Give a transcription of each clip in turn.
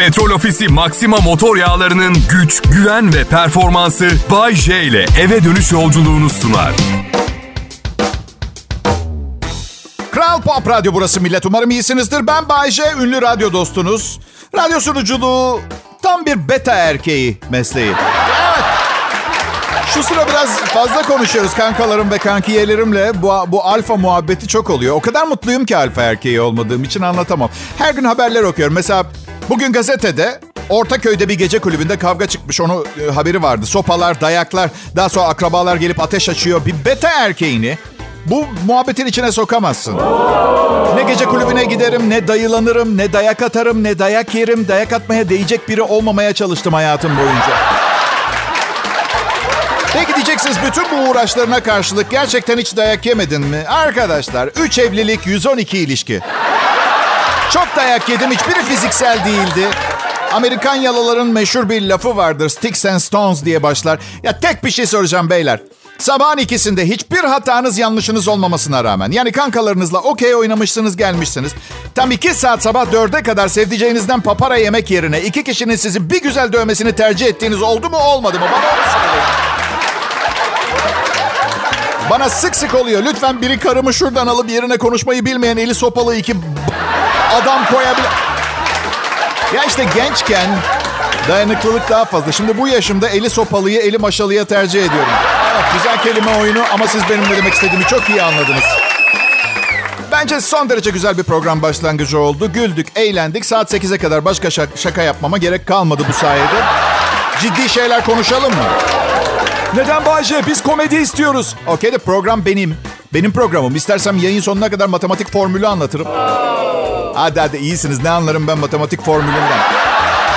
Petrol Ofisi Maxima motor yağlarının güç, güven ve performansı Bay J ile eve dönüş yolculuğunu sunar. Kral Pop Radyo burası millet. Umarım iyisinizdir. Ben Bayce, ünlü radyo dostunuz. Radyo sunuculuğu tam bir beta erkeği mesleği. Şu sıra biraz fazla konuşuyoruz kankalarım ve kankiyelerimle. Bu, bu alfa muhabbeti çok oluyor. O kadar mutluyum ki alfa erkeği olmadığım için anlatamam. Her gün haberler okuyorum. Mesela bugün gazetede Ortaköy'de bir gece kulübünde kavga çıkmış. Onu e, haberi vardı. Sopalar, dayaklar, daha sonra akrabalar gelip ateş açıyor. Bir beta erkeğini bu muhabbetin içine sokamazsın. Ne gece kulübüne giderim, ne dayılanırım, ne dayak atarım, ne dayak yerim. Dayak atmaya değecek biri olmamaya çalıştım hayatım boyunca. Peki diyeceksiniz bütün bu uğraşlarına karşılık gerçekten hiç dayak yemedin mi? Arkadaşlar 3 evlilik 112 ilişki. Çok dayak yedim hiçbiri fiziksel değildi. Amerikan yalıların meşhur bir lafı vardır. Sticks and Stones diye başlar. Ya tek bir şey soracağım beyler. Sabahın ikisinde hiçbir hatanız yanlışınız olmamasına rağmen. Yani kankalarınızla okey oynamışsınız gelmişsiniz. Tam iki saat sabah dörde kadar sevdiceğinizden papara yemek yerine iki kişinin sizi bir güzel dövmesini tercih ettiğiniz oldu mu olmadı mı? Bana onu söyleyin. Bana sık sık oluyor. Lütfen biri karımı şuradan alıp yerine konuşmayı bilmeyen eli sopalı iki adam koyabilir. Ya işte gençken dayanıklılık daha fazla. Şimdi bu yaşımda eli sopalıyı eli maşalıya tercih ediyorum. Evet güzel kelime oyunu ama siz benim ne demek istediğimi çok iyi anladınız. Bence son derece güzel bir program başlangıcı oldu. Güldük, eğlendik. Saat 8'e kadar başka şaka yapmama gerek kalmadı bu sayede. Ciddi şeyler konuşalım mı? Neden Bayce? Biz komedi istiyoruz. Okey de program benim. Benim programım. İstersem yayın sonuna kadar matematik formülü anlatırım. Hadi hadi iyisiniz. Ne anlarım ben matematik formülünden.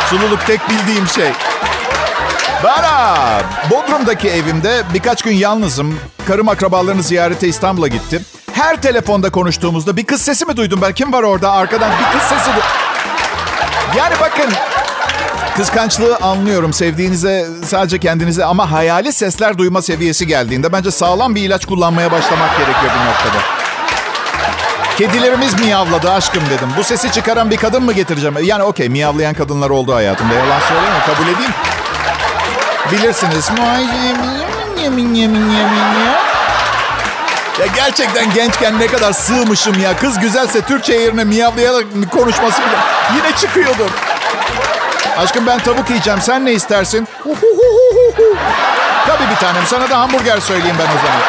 Sululuk tek bildiğim şey. Bana Bodrum'daki evimde birkaç gün yalnızım. Karım akrabalarını ziyarete İstanbul'a gitti. Her telefonda konuştuğumuzda bir kız sesi mi duydum ben? Kim var orada? Arkadan bir kız sesi. Yani bakın Kıskançlığı anlıyorum. Sevdiğinize sadece kendinize ama hayali sesler duyma seviyesi geldiğinde bence sağlam bir ilaç kullanmaya başlamak gerekiyor bir noktada. Kedilerimiz miyavladı aşkım dedim. Bu sesi çıkaran bir kadın mı getireceğim? Yani okey miyavlayan kadınlar oldu hayatımda. Yalan söyleme kabul edeyim. Bilirsiniz. Ya gerçekten gençken ne kadar sığmışım ya. Kız güzelse Türkçe yerine miyavlayarak konuşması bile yine çıkıyordur. Aşkım ben tavuk yiyeceğim. Sen ne istersin? Tabii bir tanem. Sana da hamburger söyleyeyim ben o zaman.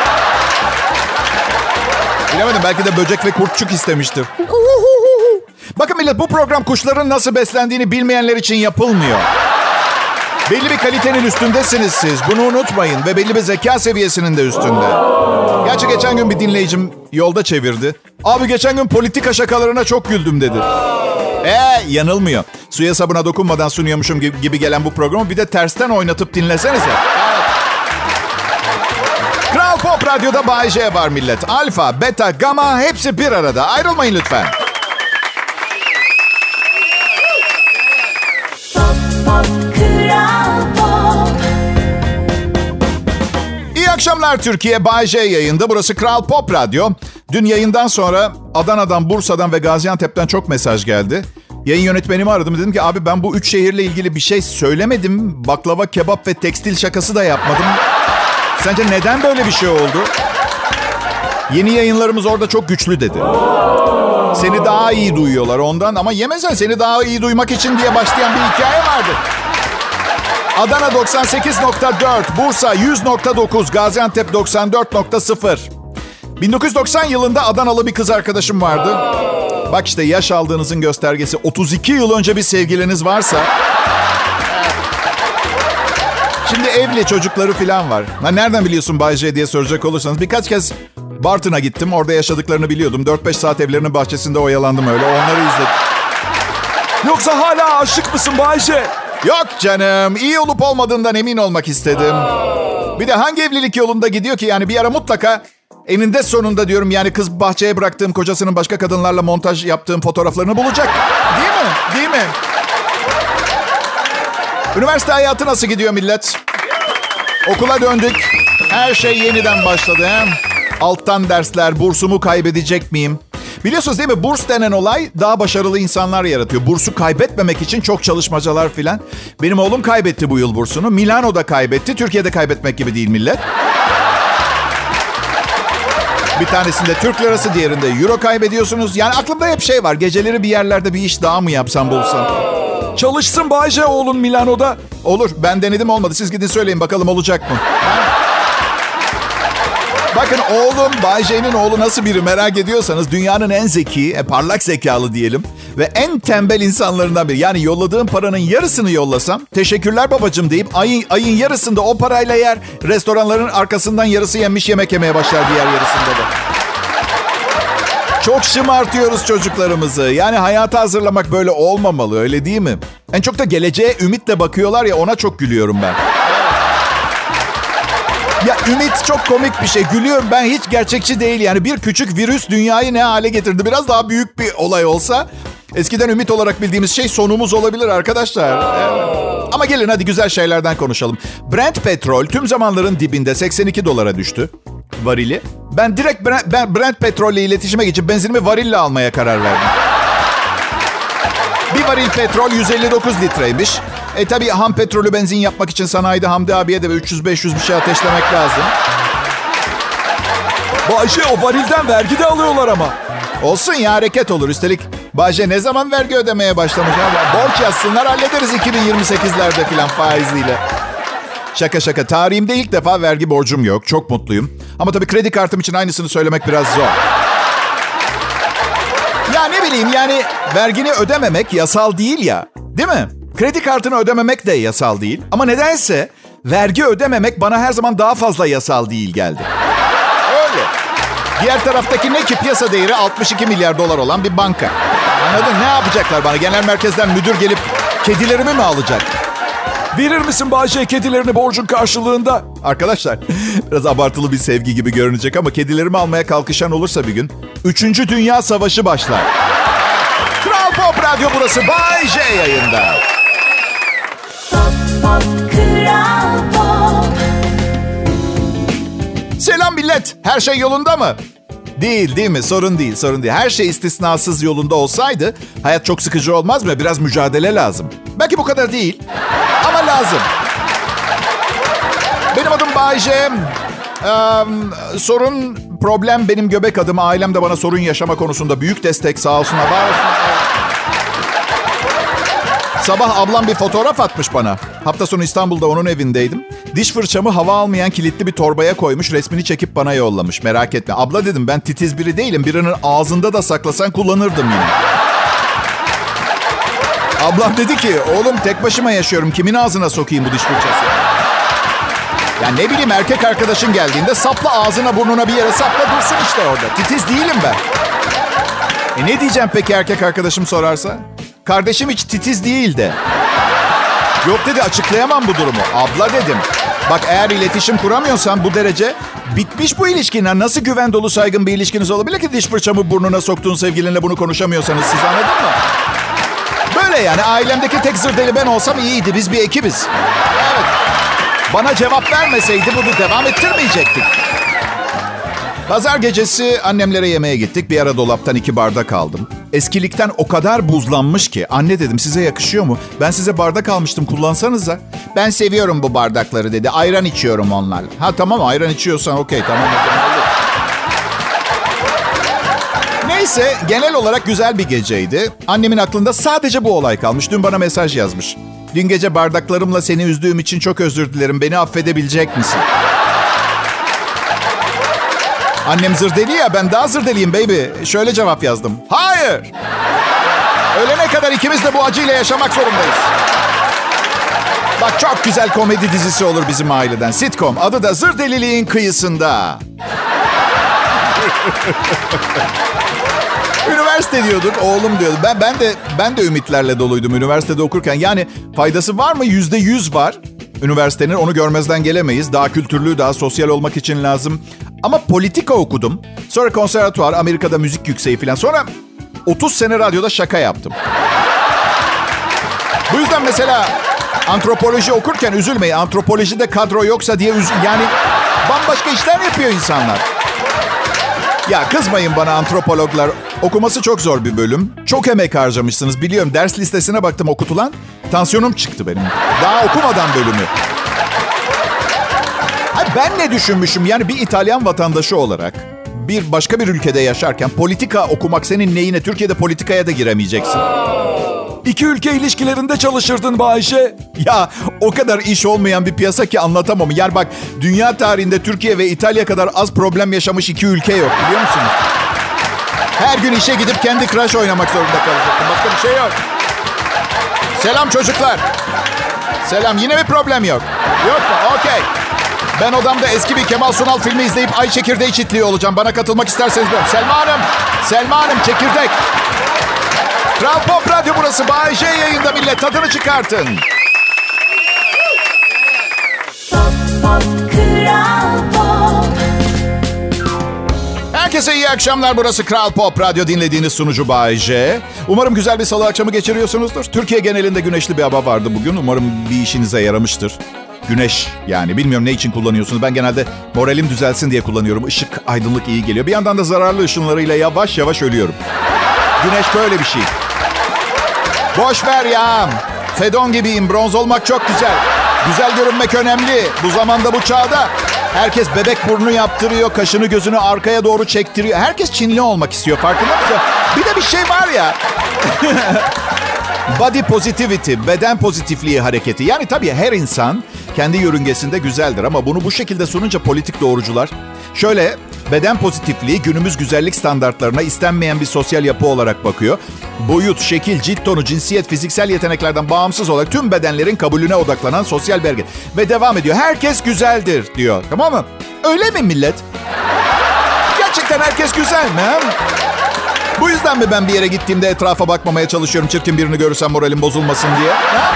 Bilemedim. Belki de böcek ve kurtçuk istemiştir. Bakın millet bu program kuşların nasıl beslendiğini bilmeyenler için yapılmıyor. Belli bir kalitenin üstündesiniz siz. Bunu unutmayın. Ve belli bir zeka seviyesinin de üstünde. Gerçi geçen gün bir dinleyicim yolda çevirdi. Abi geçen gün politika şakalarına çok güldüm dedi. Ee yanılmıyor. Suya sabuna dokunmadan sunuyormuşum gibi gelen bu programı bir de tersten oynatıp dinlesenize. Kral Pop Radyo'da Bay J var millet. Alfa, beta, gamma hepsi bir arada. Ayrılmayın lütfen. İyi akşamlar Türkiye. Bay J yayında. Burası Kral Pop Radyo. Dün yayından sonra Adana'dan, Bursa'dan ve Gaziantep'ten çok mesaj geldi. Yayın yönetmenimi aradım. Dedim ki abi ben bu üç şehirle ilgili bir şey söylemedim. Baklava, kebap ve tekstil şakası da yapmadım. Sence neden böyle bir şey oldu? Yeni yayınlarımız orada çok güçlü dedi. Seni daha iyi duyuyorlar ondan ama yemesen seni daha iyi duymak için diye başlayan bir hikaye vardı. Adana 98.4, Bursa 100.9, Gaziantep 94.0. 1990 yılında Adanalı bir kız arkadaşım vardı. Bak işte yaş aldığınızın göstergesi. 32 yıl önce bir sevgiliniz varsa... Şimdi evli çocukları falan var. Ha, nereden biliyorsun Bay J diye soracak olursanız. Birkaç kez Bartın'a gittim. Orada yaşadıklarını biliyordum. 4-5 saat evlerinin bahçesinde oyalandım öyle. Onları izledim. Yoksa hala aşık mısın Bay J? Yok canım. İyi olup olmadığından emin olmak istedim. Bir de hangi evlilik yolunda gidiyor ki? Yani bir ara mutlaka eninde sonunda diyorum yani kız bahçeye bıraktığım kocasının başka kadınlarla montaj yaptığım fotoğraflarını bulacak. Değil mi? Değil mi? Üniversite hayatı nasıl gidiyor millet? Okula döndük. Her şey yeniden başladı. He? Alttan dersler, bursumu kaybedecek miyim? Biliyorsunuz değil mi burs denen olay daha başarılı insanlar yaratıyor. Bursu kaybetmemek için çok çalışmacalar filan. Benim oğlum kaybetti bu yıl bursunu. Milano'da kaybetti. Türkiye'de kaybetmek gibi değil millet. Bir tanesinde Türk lirası, diğerinde euro kaybediyorsunuz. Yani aklımda hep şey var. Geceleri bir yerlerde bir iş daha mı yapsam bulsam. Çalışsın Bayce oğlun Milano'da. Olur. Ben denedim olmadı. Siz gidin söyleyin bakalım olacak mı? Bakın oğlum Bay J'nin oğlu nasıl biri merak ediyorsanız dünyanın en zeki, e, parlak zekalı diyelim ve en tembel insanlarından biri. Yani yolladığım paranın yarısını yollasam teşekkürler babacım deyip ayın, ayın yarısında o parayla yer restoranların arkasından yarısı yenmiş yemek yemeye başlar diğer yarısında da. Çok şımartıyoruz çocuklarımızı. Yani hayata hazırlamak böyle olmamalı öyle değil mi? En çok da geleceğe ümitle bakıyorlar ya ona çok gülüyorum ben. Ya ümit çok komik bir şey. Gülüyorum ben hiç gerçekçi değil. Yani bir küçük virüs dünyayı ne hale getirdi. Biraz daha büyük bir olay olsa eskiden ümit olarak bildiğimiz şey sonumuz olabilir arkadaşlar. Evet. Ama gelin hadi güzel şeylerden konuşalım. Brent petrol tüm zamanların dibinde 82 dolara düştü varili. Ben direkt Brent, ben Brent petrolle iletişime geçip benzinimi varille almaya karar verdim. Bir varil petrol 159 litreymiş. E tabi ham petrolü benzin yapmak için sanayide Hamdi abiye de 300-500 bir şey ateşlemek lazım. Bayşe o varilden vergi de alıyorlar ama. Olsun ya hareket olur. Üstelik Bayşe ne zaman vergi ödemeye başlamış? Abi? Borç yazsınlar hallederiz 2028'lerde filan faizliyle. Şaka şaka. Tarihimde ilk defa vergi borcum yok. Çok mutluyum. Ama tabii kredi kartım için aynısını söylemek biraz zor. Ya ne bileyim yani vergini ödememek yasal değil ya. Değil mi? Kredi kartını ödememek de yasal değil. Ama nedense vergi ödememek bana her zaman daha fazla yasal değil geldi. Öyle. Diğer taraftaki ne ki piyasa değeri 62 milyar dolar olan bir banka. Anladın? Ne yapacaklar bana? Genel merkezden müdür gelip kedilerimi mi alacak? Verir misin Bahçe kedilerini borcun karşılığında? Arkadaşlar biraz abartılı bir sevgi gibi görünecek ama kedilerimi almaya kalkışan olursa bir gün 3. Dünya Savaşı başlar. Kral Pop Radyo burası Bay J yayında. Selam millet. Her şey yolunda mı? Değil değil mi? Sorun değil, sorun değil. Her şey istisnasız yolunda olsaydı hayat çok sıkıcı olmaz mı? Biraz mücadele lazım. Belki bu kadar değil ama lazım. Benim adım Bayce. Ee, sorun, problem benim göbek adım. Ailem de bana sorun yaşama konusunda büyük destek sağ olsunlar. Var olsunlar. Sabah ablam bir fotoğraf atmış bana. Hafta sonu İstanbul'da onun evindeydim. Diş fırçamı hava almayan kilitli bir torbaya koymuş. Resmini çekip bana yollamış. Merak etme. Abla dedim ben titiz biri değilim. Birinin ağzında da saklasan kullanırdım yine. Ablam dedi ki oğlum tek başıma yaşıyorum. Kimin ağzına sokayım bu diş fırçası? Ya ne bileyim erkek arkadaşın geldiğinde sapla ağzına burnuna bir yere sapla dursun işte orada. Titiz değilim ben. E ne diyeceğim peki erkek arkadaşım sorarsa? Kardeşim hiç titiz değil de. Yok dedi açıklayamam bu durumu. Abla dedim. Bak eğer iletişim kuramıyorsan bu derece bitmiş bu ilişkin. Nasıl güven dolu saygın bir ilişkiniz olabilir ki diş fırçamı burnuna soktuğun sevgilinle bunu konuşamıyorsanız siz anladın mı? Böyle yani ailemdeki tek zırdeli ben olsam iyiydi. Biz bir ekibiz. Evet. Bana cevap vermeseydi bunu devam ettirmeyecektik. Pazar gecesi annemlere yemeğe gittik. Bir ara dolaptan iki bardak aldım. Eskilikten o kadar buzlanmış ki. Anne dedim size yakışıyor mu? Ben size bardak almıştım kullansanıza. Ben seviyorum bu bardakları dedi. Ayran içiyorum onlarla. Ha tamam ayran içiyorsan okey tamam. Neyse genel olarak güzel bir geceydi. Annemin aklında sadece bu olay kalmış. Dün bana mesaj yazmış. Dün gece bardaklarımla seni üzdüğüm için çok özür dilerim. Beni affedebilecek misin? Annem zırdeli ya ben daha zırdeliyim baby. Şöyle cevap yazdım. Hayır. Ölene kadar ikimiz de bu acıyla yaşamak zorundayız. Bak çok güzel komedi dizisi olur bizim aileden. Sitcom. Adı da Zır Deliliğin Kıyısında. Üniversite diyorduk, oğlum diyordu. Ben ben de ben de ümitlerle doluydum üniversitede okurken. Yani faydası var mı? Yüzde yüz var. Üniversitenin onu görmezden gelemeyiz. Daha kültürlü, daha sosyal olmak için lazım. Ama politika okudum. Sonra konservatuvar, Amerika'da müzik yükseği falan. Sonra 30 sene radyoda şaka yaptım. Bu yüzden mesela antropoloji okurken üzülmeyin. Antropolojide kadro yoksa diye üzül... Yani bambaşka işler yapıyor insanlar. Ya kızmayın bana antropologlar. Okuması çok zor bir bölüm. Çok emek harcamışsınız biliyorum. Ders listesine baktım okutulan. Tansiyonum çıktı benim. Daha okumadan bölümü. Ay ben ne düşünmüşüm? Yani bir İtalyan vatandaşı olarak bir başka bir ülkede yaşarken politika okumak senin neyine? Türkiye'de politikaya da giremeyeceksin. İki ülke ilişkilerinde çalışırdın Bayşe. Ya o kadar iş olmayan bir piyasa ki anlatamam. Yani bak dünya tarihinde Türkiye ve İtalya kadar az problem yaşamış iki ülke yok biliyor musunuz? Her gün işe gidip kendi crush oynamak zorunda kalacaktım. Başka bir şey yok. Selam çocuklar. Selam. Yine bir problem yok. Yok mu? Okey. Ben odamda eski bir Kemal Sunal filmi izleyip ay çekirdeği çitliği olacağım. Bana katılmak isterseniz diyorum. Selma Hanım. Selma Hanım çekirdek. Kral Pop Radyo burası. Bay J yayında millet. Tadını çıkartın. Herkese iyi akşamlar. Burası Kral Pop Radyo dinlediğiniz sunucu Bay J. Umarım güzel bir salı akşamı geçiriyorsunuzdur. Türkiye genelinde güneşli bir hava vardı bugün. Umarım bir işinize yaramıştır. Güneş yani bilmiyorum ne için kullanıyorsunuz. Ben genelde moralim düzelsin diye kullanıyorum. Işık, aydınlık iyi geliyor. Bir yandan da zararlı ışınlarıyla yavaş yavaş ölüyorum. Güneş böyle bir şey. Boş ver ya. Fedon gibiyim. Bronz olmak çok güzel. Güzel görünmek önemli. Bu zamanda bu çağda herkes bebek burnu yaptırıyor. Kaşını gözünü arkaya doğru çektiriyor. Herkes Çinli olmak istiyor. Farkında mısın? Bir de bir şey var ya. Body positivity, beden pozitifliği hareketi. Yani tabii her insan kendi yörüngesinde güzeldir ama bunu bu şekilde sununca politik doğrucular şöyle beden pozitifliği günümüz güzellik standartlarına istenmeyen bir sosyal yapı olarak bakıyor. Boyut, şekil, cilt tonu, cinsiyet, fiziksel yeteneklerden bağımsız olarak tüm bedenlerin kabulüne odaklanan sosyal belge. Ve devam ediyor. Herkes güzeldir diyor. Tamam mı? Öyle mi millet? Gerçekten herkes güzel mi? ha? Bu yüzden mi ben bir yere gittiğimde etrafa bakmamaya çalışıyorum çirkin birini görürsem moralim bozulmasın diye? Ha?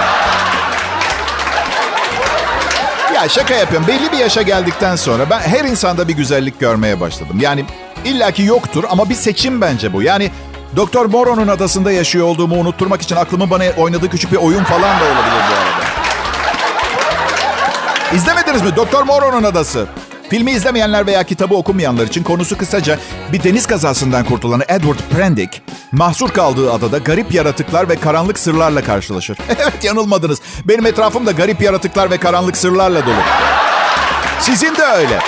Ya şaka yapıyorum. Belli bir yaşa geldikten sonra ben her insanda bir güzellik görmeye başladım. Yani illaki yoktur ama bir seçim bence bu. Yani Doktor Moro'nun adasında yaşıyor olduğumu unutturmak için aklımın bana oynadığı küçük bir oyun falan da olabilir bu arada. İzlemediniz mi? Doktor Moro'nun adası. Filmi izlemeyenler veya kitabı okumayanlar için konusu kısaca bir deniz kazasından kurtulan Edward Prendick, mahsur kaldığı adada garip yaratıklar ve karanlık sırlarla karşılaşır. evet yanılmadınız. Benim etrafımda garip yaratıklar ve karanlık sırlarla dolu. Sizin de öyle.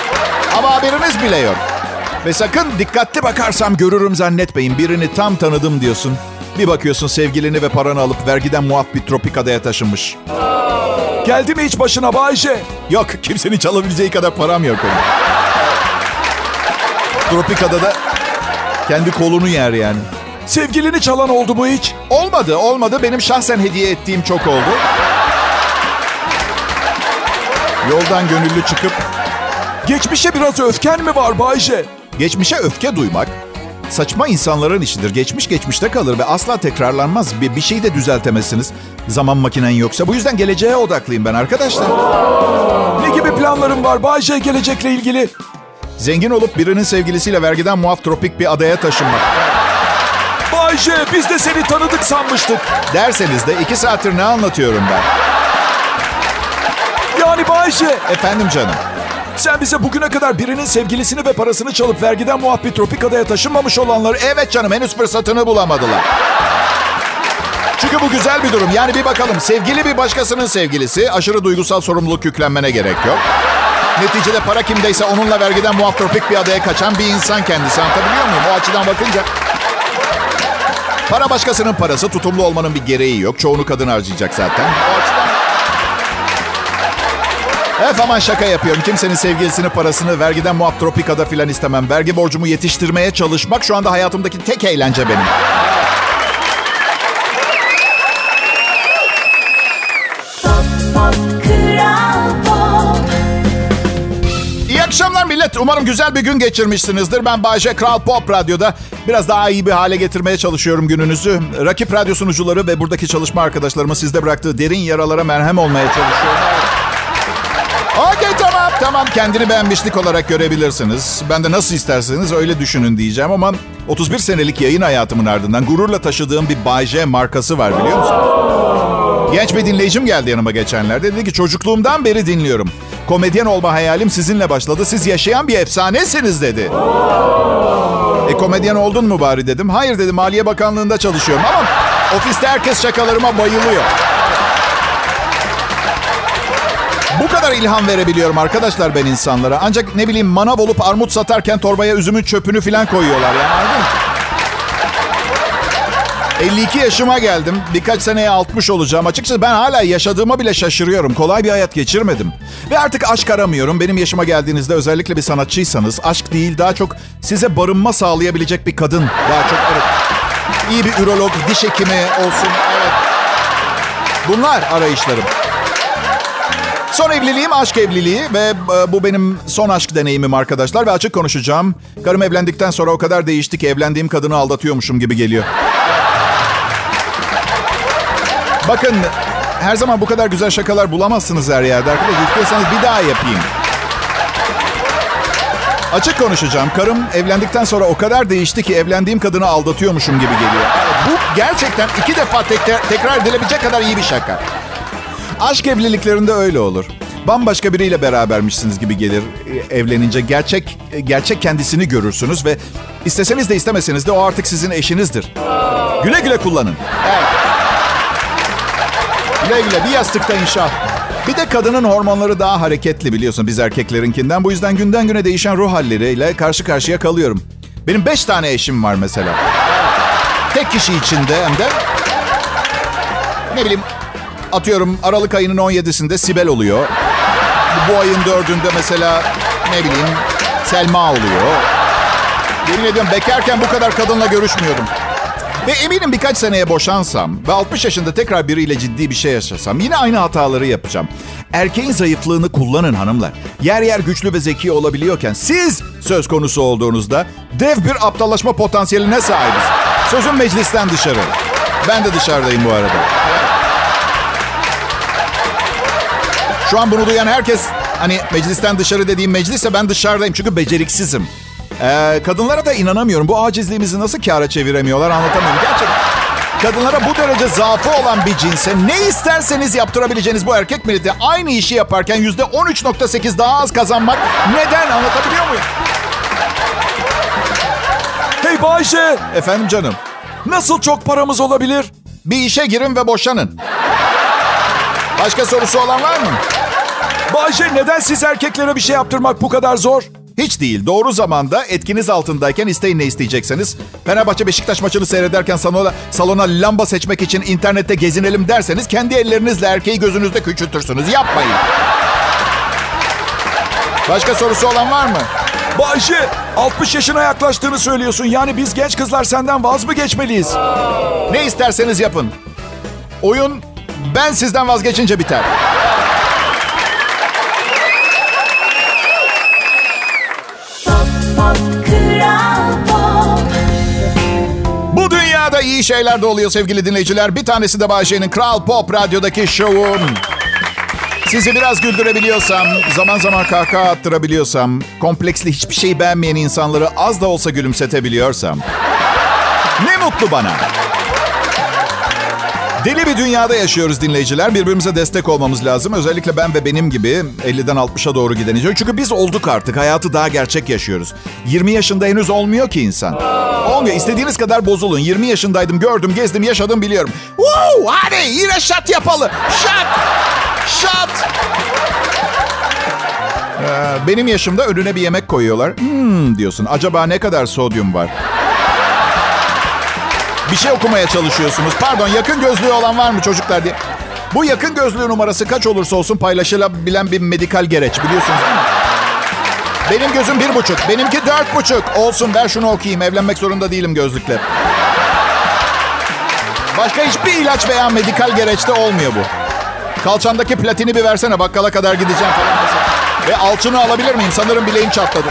Ama haberiniz bile yok. Ve sakın dikkatli bakarsam görürüm zannetmeyin. Birini tam tanıdım diyorsun. Bir bakıyorsun sevgilini ve paranı alıp vergiden muaf bir tropik adaya taşınmış. Geldi mi hiç başına Bayşe? Yok kimsenin çalabileceği kadar param yok benim. Tropik adada kendi kolunu yer yani. Sevgilini çalan oldu mu hiç? Olmadı olmadı. Benim şahsen hediye ettiğim çok oldu. Yoldan gönüllü çıkıp Geçmişe biraz öfken mi var Bayşe? geçmişe öfke duymak saçma insanların işidir. Geçmiş geçmişte kalır ve asla tekrarlanmaz. Bir, bir şeyi de düzeltemezsiniz. Zaman makinen yoksa. Bu yüzden geleceğe odaklıyım ben arkadaşlar. Ne gibi planların var Bayşe gelecekle ilgili? Zengin olup birinin sevgilisiyle vergiden muaf tropik bir adaya taşınmak. Bayşe biz de seni tanıdık sanmıştık. Derseniz de iki saattir ne anlatıyorum ben? Yani Bayşe Efendim canım. Sen bize bugüne kadar birinin sevgilisini ve parasını çalıp vergiden muaf bir tropik adaya taşınmamış olanları... Evet canım henüz fırsatını bulamadılar. Çünkü bu güzel bir durum. Yani bir bakalım sevgili bir başkasının sevgilisi. Aşırı duygusal sorumluluk yüklenmene gerek yok. Neticede para kimdeyse onunla vergiden muaf tropik bir adaya kaçan bir insan kendisi. Anlatabiliyor muyum? O açıdan bakınca. Para başkasının parası. Tutumlu olmanın bir gereği yok. Çoğunu kadın harcayacak zaten. O açıdan... Aman şaka yapıyorum. Kimsenin sevgilisinin parasını vergiden muaf tropikada filan istemem. Vergi borcumu yetiştirmeye çalışmak şu anda hayatımdaki tek eğlence benim. İyi akşamlar millet. Umarım güzel bir gün geçirmişsinizdir. Ben Bayece Kral Pop Radyo'da biraz daha iyi bir hale getirmeye çalışıyorum gününüzü. Rakip radyo sunucuları ve buradaki çalışma arkadaşlarımın sizde bıraktığı derin yaralara merhem olmaya çalışıyorum. Tamam kendini beğenmişlik olarak görebilirsiniz. Ben de nasıl isterseniz öyle düşünün diyeceğim ama 31 senelik yayın hayatımın ardından gururla taşıdığım bir Bay J markası var biliyor musunuz? Genç bir dinleyicim geldi yanıma geçenlerde. Dedi ki çocukluğumdan beri dinliyorum. Komedyen olma hayalim sizinle başladı. Siz yaşayan bir efsanesiniz dedi. E komedyen oldun mu bari dedim. Hayır dedim Maliye Bakanlığı'nda çalışıyorum ama ofiste herkes şakalarıma bayılıyor. Bu kadar ilham verebiliyorum arkadaşlar ben insanlara. Ancak ne bileyim manav olup armut satarken torbaya üzümün çöpünü falan koyuyorlar yani anladın mı? 52 yaşıma geldim. Birkaç seneye 60 olacağım. Açıkçası ben hala yaşadığıma bile şaşırıyorum. Kolay bir hayat geçirmedim. Ve artık aşk aramıyorum. Benim yaşıma geldiğinizde özellikle bir sanatçıysanız aşk değil daha çok size barınma sağlayabilecek bir kadın. Daha çok evet. İyi bir ürolog, diş hekimi olsun. Evet. Bunlar arayışlarım. Son evliliğim aşk evliliği ve e, bu benim son aşk deneyimim arkadaşlar ve açık konuşacağım. Karım evlendikten sonra o kadar değişti ki evlendiğim kadını aldatıyormuşum gibi geliyor. Bakın her zaman bu kadar güzel şakalar bulamazsınız her yerde arkadaşlar. İstiyorsanız bir daha yapayım. Açık konuşacağım. Karım evlendikten sonra o kadar değişti ki evlendiğim kadını aldatıyormuşum gibi geliyor. Bu gerçekten iki defa tek- tekrar edilebilecek kadar iyi bir şaka. Aşk evliliklerinde öyle olur. Bambaşka biriyle berabermişsiniz gibi gelir e, evlenince. Gerçek e, gerçek kendisini görürsünüz ve isteseniz de istemeseniz de o artık sizin eşinizdir. Güle güle kullanın. Evet. Güle güle bir yastıkta inşa. Bir de kadının hormonları daha hareketli biliyorsun biz erkeklerinkinden. Bu yüzden günden güne değişen ruh halleriyle karşı karşıya kalıyorum. Benim beş tane eşim var mesela. Tek kişi içinde hem de. Ne bileyim atıyorum Aralık ayının 17'sinde Sibel oluyor. Bu ayın 4'ünde mesela ne bileyim Selma oluyor. Yemin ediyorum bekarken bu kadar kadınla görüşmüyordum. Ve eminim birkaç seneye boşansam ve 60 yaşında tekrar biriyle ciddi bir şey yaşasam yine aynı hataları yapacağım. Erkeğin zayıflığını kullanın hanımlar. Yer yer güçlü ve zeki olabiliyorken siz söz konusu olduğunuzda dev bir aptallaşma potansiyeline sahibiz. Sözüm meclisten dışarı. Ben de dışarıdayım bu arada. Şu an bunu duyan herkes hani meclisten dışarı dediğim meclisse ben dışarıdayım çünkü beceriksizim. Ee, kadınlara da inanamıyorum. Bu acizliğimizi nasıl kâra çeviremiyorlar anlatamıyorum. Gerçekten kadınlara bu derece zaafı olan bir cinse ne isterseniz yaptırabileceğiniz bu erkek milleti aynı işi yaparken yüzde 13.8 daha az kazanmak neden anlatabiliyor muyum? Hey Bayşe, Efendim canım nasıl çok paramız olabilir? bir işe girin ve boşanın. Başka sorusu olan var mı? Bayşe neden siz erkeklere bir şey yaptırmak bu kadar zor? Hiç değil. Doğru zamanda etkiniz altındayken isteyin ne isteyecekseniz. Fenerbahçe Beşiktaş maçını seyrederken salona, salona lamba seçmek için internette gezinelim derseniz kendi ellerinizle erkeği gözünüzde küçültürsünüz. Yapmayın. Başka sorusu olan var mı? Bayşe, 60 yaşına yaklaştığını söylüyorsun. Yani biz genç kızlar senden vaz mı geçmeliyiz? Ne isterseniz yapın. Oyun ben sizden vazgeçince biter. İyi şeyler de oluyor sevgili dinleyiciler. Bir tanesi de Bayşe'nin Kral Pop Radyo'daki şovum. Sizi biraz güldürebiliyorsam, zaman zaman kahkaha attırabiliyorsam, kompleksli hiçbir şeyi beğenmeyen insanları az da olsa gülümsetebiliyorsam... Ne mutlu bana. Deli bir dünyada yaşıyoruz dinleyiciler. Birbirimize destek olmamız lazım. Özellikle ben ve benim gibi 50'den 60'a doğru giden. Çünkü biz olduk artık. Hayatı daha gerçek yaşıyoruz. 20 yaşında henüz olmuyor ki insan. Olmuyor. İstediğiniz kadar bozulun. 20 yaşındaydım, gördüm, gezdim, yaşadım, biliyorum. Woo! Hadi yine şat yapalım. Şat! Şat! Ee, benim yaşımda önüne bir yemek koyuyorlar. Hmm diyorsun. Acaba ne kadar sodyum var? Bir şey okumaya çalışıyorsunuz. Pardon yakın gözlüğü olan var mı çocuklar diye. Bu yakın gözlüğü numarası kaç olursa olsun paylaşılabilen bir medikal gereç biliyorsunuz değil mi? Benim gözüm bir buçuk. Benimki dört buçuk. Olsun ver şunu okuyayım. Evlenmek zorunda değilim gözlükle. Başka hiçbir ilaç veya medikal gereçte olmuyor bu. Kalçandaki platini bir versene bakkala kadar gideceğim falan. Ve alçını alabilir miyim? Sanırım bileğim çatladı.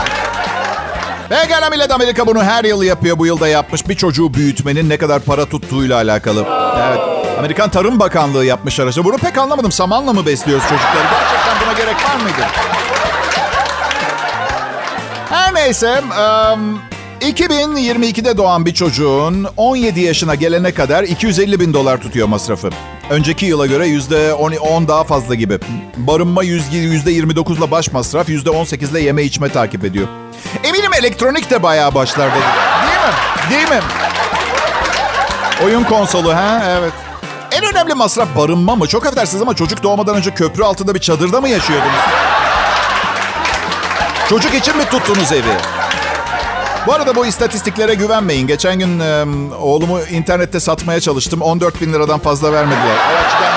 Pekala millet Amerika bunu her yıl yapıyor. Bu yılda yapmış. Bir çocuğu büyütmenin ne kadar para tuttuğuyla alakalı. Evet. Amerikan Tarım Bakanlığı yapmış aracı. Bunu pek anlamadım. Samanla mı besliyoruz çocukları? Gerçekten buna gerek var mıydı? Her neyse. Um, 2022'de doğan bir çocuğun 17 yaşına gelene kadar 250 bin dolar tutuyor masrafı. Önceki yıla göre yüzde 10 daha fazla gibi. Barınma yüzde 29 ile baş masraf, yüzde 18 ile yeme içme takip ediyor. Eminim elektronik de bayağı başlarda. Değil mi? Değil mi? Oyun konsolu ha evet. En önemli masraf barınma mı? Çok affedersiniz ama çocuk doğmadan önce köprü altında bir çadırda mı yaşıyordunuz? Çocuk için mi tuttunuz evi? Bu arada bu istatistiklere güvenmeyin. Geçen gün e, oğlumu internette satmaya çalıştım. 14 bin liradan fazla vermediler. Açıdan...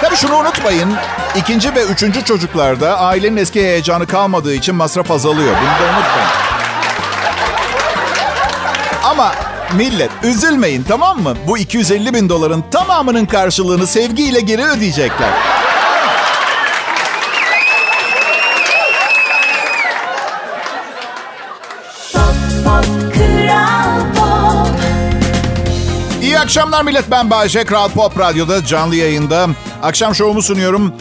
Tabii şunu unutmayın. İkinci ve üçüncü çocuklarda ailenin eski heyecanı kalmadığı için masraf azalıyor. Bunu da unutmayın. Ama millet üzülmeyin tamam mı? Bu 250 bin doların tamamının karşılığını sevgiyle geri ödeyecekler. İyi akşamlar millet. Ben Bayece. Kral Pop Radyo'da canlı yayında. Akşam şovumu sunuyorum.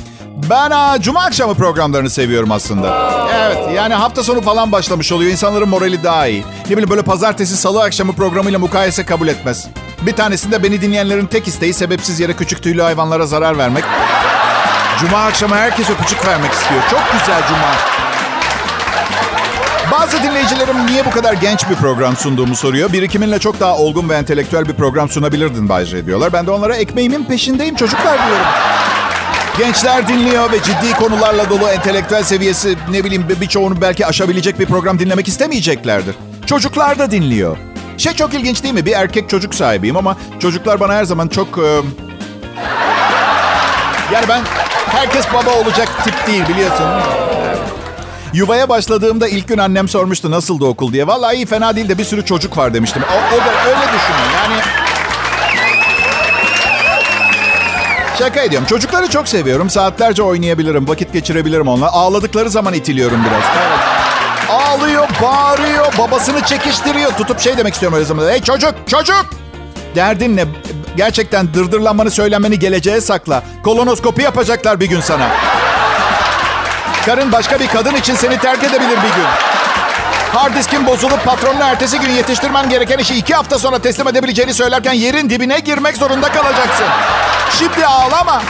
Ben a, cuma akşamı programlarını seviyorum aslında. Evet yani hafta sonu falan başlamış oluyor. İnsanların morali daha iyi. Ne bileyim böyle pazartesi salı akşamı programıyla mukayese kabul etmez. Bir tanesinde beni dinleyenlerin tek isteği sebepsiz yere küçük tüylü hayvanlara zarar vermek. Cuma akşamı herkes öpücük vermek istiyor. Çok güzel cuma. Bazı dinleyicilerim niye bu kadar genç bir program sunduğumu soruyor. Birikiminle çok daha olgun ve entelektüel bir program sunabilirdin Bayce diyorlar. Ben de onlara ekmeğimin peşindeyim çocuklar diyorum. Gençler dinliyor ve ciddi konularla dolu entelektüel seviyesi ne bileyim birçoğunu belki aşabilecek bir program dinlemek istemeyeceklerdir. Çocuklar da dinliyor. Şey çok ilginç değil mi? Bir erkek çocuk sahibiyim ama çocuklar bana her zaman çok... E... Yani ben herkes baba olacak tip değil biliyorsun. Yuvaya başladığımda ilk gün annem sormuştu nasıldı okul diye. Vallahi iyi fena değil de bir sürü çocuk var demiştim. O, o da öyle düşünün yani. Şaka ediyorum. Çocukları çok seviyorum. Saatlerce oynayabilirim. Vakit geçirebilirim onunla. Ağladıkları zaman itiliyorum biraz. Evet. Ağlıyor, bağırıyor, babasını çekiştiriyor. Tutup şey demek istiyorum öyle zaman. Hey çocuk, çocuk! Derdin ne? Gerçekten dırdırlanmanı, söylenmeni geleceğe sakla. Kolonoskopi yapacaklar bir gün sana. Karın başka bir kadın için seni terk edebilir bir gün. Hard diskin bozulup patronuna ertesi gün yetiştirmen gereken işi iki hafta sonra teslim edebileceğini söylerken yerin dibine girmek zorunda kalacaksın. Şimdi ağlama.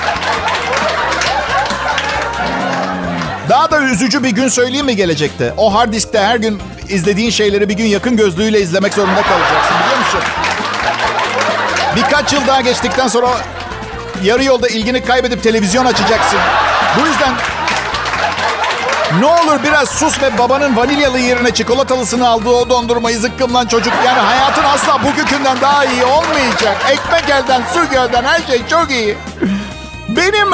Daha da üzücü bir gün söyleyeyim mi gelecekte? O hard diskte her gün izlediğin şeyleri bir gün yakın gözlüğüyle izlemek zorunda kalacaksın biliyor musun? Birkaç yıl daha geçtikten sonra yarı yolda ilgini kaybedip televizyon açacaksın. Bu yüzden ne olur biraz sus ve babanın vanilyalı yerine çikolatalısını aldığı o dondurmayı zıkkımlan çocuk. Yani hayatın asla bugünkünden daha iyi olmayacak. Ekmek elden, su gölden her şey çok iyi. Benim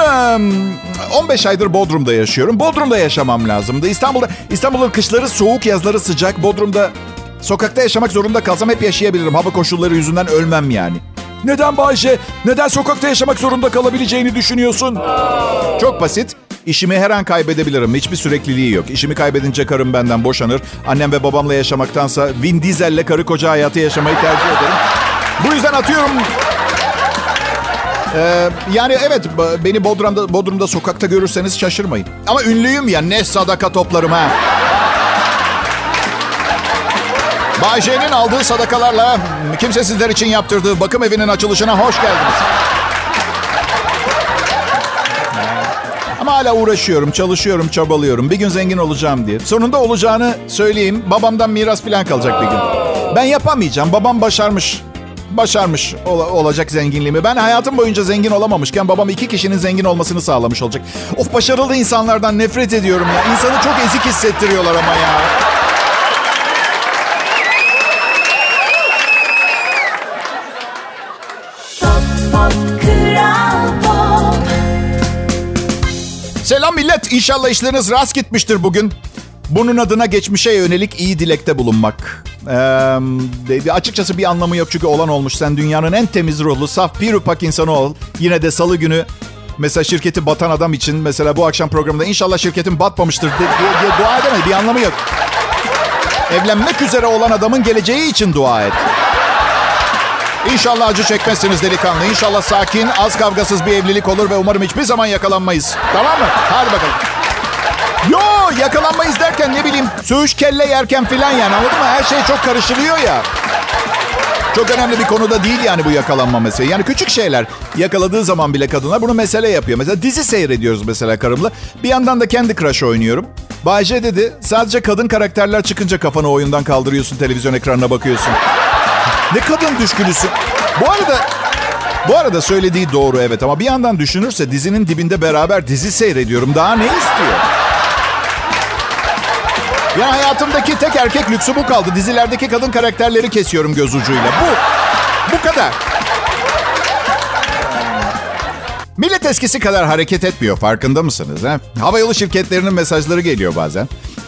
15 aydır Bodrum'da yaşıyorum. Bodrum'da yaşamam lazımdı. İstanbul'da İstanbul'un kışları soğuk, yazları sıcak. Bodrum'da sokakta yaşamak zorunda kalsam hep yaşayabilirim. Hava koşulları yüzünden ölmem yani. Neden Bayce? Neden sokakta yaşamak zorunda kalabileceğini düşünüyorsun? Çok basit. İşimi her an kaybedebilirim. Hiçbir sürekliliği yok. İşimi kaybedince karım benden boşanır. Annem ve babamla yaşamaktansa Vin Diesel'le karı koca hayatı yaşamayı tercih ederim. Bu yüzden atıyorum... Ee, yani evet beni Bodrum'da, Bodrum'da sokakta görürseniz şaşırmayın. Ama ünlüyüm ya ne sadaka toplarım ha. Bay J'nin aldığı sadakalarla kimsesizler için yaptırdığı bakım evinin açılışına hoş geldiniz. Ama hala uğraşıyorum, çalışıyorum, çabalıyorum. Bir gün zengin olacağım diye. Sonunda olacağını söyleyeyim. Babamdan miras falan kalacak bir gün. Ben yapamayacağım. Babam başarmış. Başarmış ol- olacak zenginliğimi. Ben hayatım boyunca zengin olamamışken babam iki kişinin zengin olmasını sağlamış olacak. Of başarılı insanlardan nefret ediyorum ya. İnsanı çok ezik hissettiriyorlar ama ya. Selam millet. İnşallah işleriniz rast gitmiştir bugün. Bunun adına geçmişe yönelik iyi dilekte bulunmak. Ee, açıkçası bir anlamı yok çünkü olan olmuş. Sen dünyanın en temiz ruhlu, saf bir upak insanı ol. Yine de salı günü mesela şirketi batan adam için mesela bu akşam programında inşallah şirketin batmamıştır diye, diye dua edemedi. Bir anlamı yok. Evlenmek üzere olan adamın geleceği için dua et. İnşallah acı çekmezsiniz delikanlı. İnşallah sakin, az kavgasız bir evlilik olur ve umarım hiçbir zaman yakalanmayız. Tamam mı? Hadi bakalım. Yo yakalanmayız derken ne bileyim söğüş kelle yerken filan yani anladın mı? Her şey çok karışılıyor ya. Çok önemli bir konuda değil yani bu yakalanma meselesi. Yani küçük şeyler yakaladığı zaman bile kadınlar bunu mesele yapıyor. Mesela dizi seyrediyoruz mesela karımla. Bir yandan da kendi crush oynuyorum. Bayce dedi sadece kadın karakterler çıkınca kafanı oyundan kaldırıyorsun televizyon ekranına bakıyorsun. Ne kadın düşkünüsün. Bu arada bu arada söylediği doğru evet ama bir yandan düşünürse dizinin dibinde beraber dizi seyrediyorum. Daha ne istiyor? Ya hayatımdaki tek erkek lüksü bu kaldı. Dizilerdeki kadın karakterleri kesiyorum göz ucuyla. Bu. Bu kadar. Millet eskisi kadar hareket etmiyor farkında mısınız? He? Havayolu şirketlerinin mesajları geliyor bazen.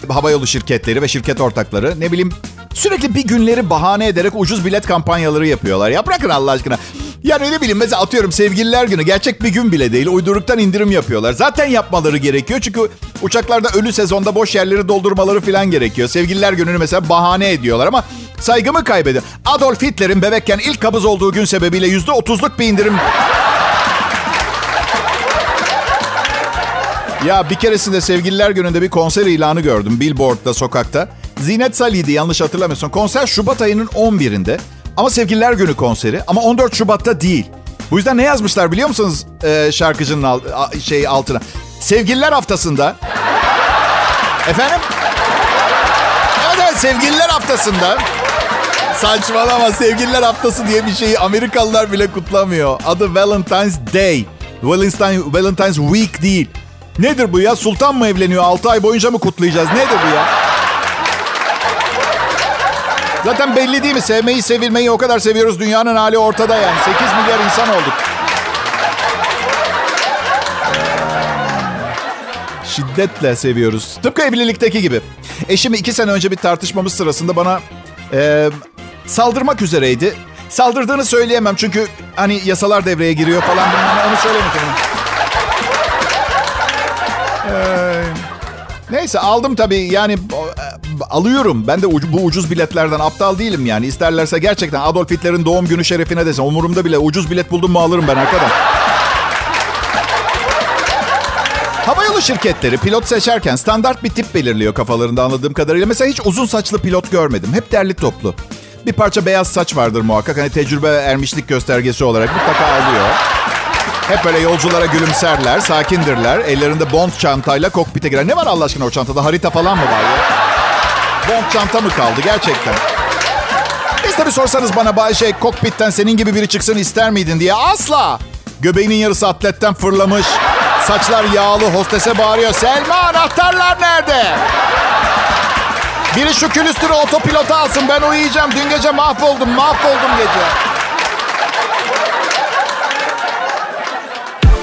Havayolu şirketleri ve şirket ortakları ne bileyim sürekli bir günleri bahane ederek ucuz bilet kampanyaları yapıyorlar. Ya bırakın Allah aşkına. Yani ne bileyim mesela atıyorum sevgililer günü gerçek bir gün bile değil. Uyduruktan indirim yapıyorlar. Zaten yapmaları gerekiyor çünkü uçaklarda ölü sezonda boş yerleri doldurmaları falan gerekiyor. Sevgililer gününü mesela bahane ediyorlar ama saygımı kaybediyor. Adolf Hitler'in bebekken ilk kabız olduğu gün sebebiyle yüzde otuzluk bir indirim Ya bir keresinde sevgililer gününde bir konser ilanı gördüm Billboard'da sokakta. Zinet Salih'di yanlış hatırlamıyorsun. Konser Şubat ayının 11'inde. Ama sevgililer günü konseri ama 14 Şubat'ta değil. Bu yüzden ne yazmışlar biliyor musunuz ee, şarkıcının alt, şey altına? Sevgililer haftasında. Efendim? Evet, evet sevgililer haftasında. Saçmalama sevgililer haftası diye bir şeyi Amerikalılar bile kutlamıyor. Adı Valentine's Day. Valentine, Valentine's Week değil. Nedir bu ya? Sultan mı evleniyor? 6 ay boyunca mı kutlayacağız? Nedir bu ya? Zaten belli değil mi? Sevmeyi, sevilmeyi o kadar seviyoruz. Dünyanın hali ortada yani. 8 milyar insan olduk. Şiddetle seviyoruz. Tıpkı evlilikteki gibi. Eşim iki sene önce bir tartışmamız sırasında bana e, saldırmak üzereydi. Saldırdığını söyleyemem çünkü hani yasalar devreye giriyor falan. Onu söylemeyeceğim. Neyse aldım tabii yani alıyorum. Ben de bu ucuz biletlerden aptal değilim yani. İsterlerse gerçekten Adolf Hitler'in doğum günü şerefine desin. Umurumda bile ucuz bilet buldum mu alırım ben arkadaş. Havayolu şirketleri pilot seçerken standart bir tip belirliyor kafalarında anladığım kadarıyla. Mesela hiç uzun saçlı pilot görmedim. Hep derli toplu. Bir parça beyaz saç vardır muhakkak. Hani tecrübe ermişlik göstergesi olarak mutlaka alıyor. Hep böyle yolculara gülümserler, sakindirler. Ellerinde bond çantayla kokpite girer. Ne var Allah aşkına o çantada? Harita falan mı var ya? Bond çanta mı kaldı gerçekten? Biz tabii sorsanız bana Bayşe kokpitten senin gibi biri çıksın ister miydin diye. Asla. Göbeğinin yarısı atletten fırlamış. Saçlar yağlı hostese bağırıyor. Selma anahtarlar nerede? Biri şu külüstürü otopilota alsın ben uyuyacağım. Dün gece mahvoldum mahvoldum gece.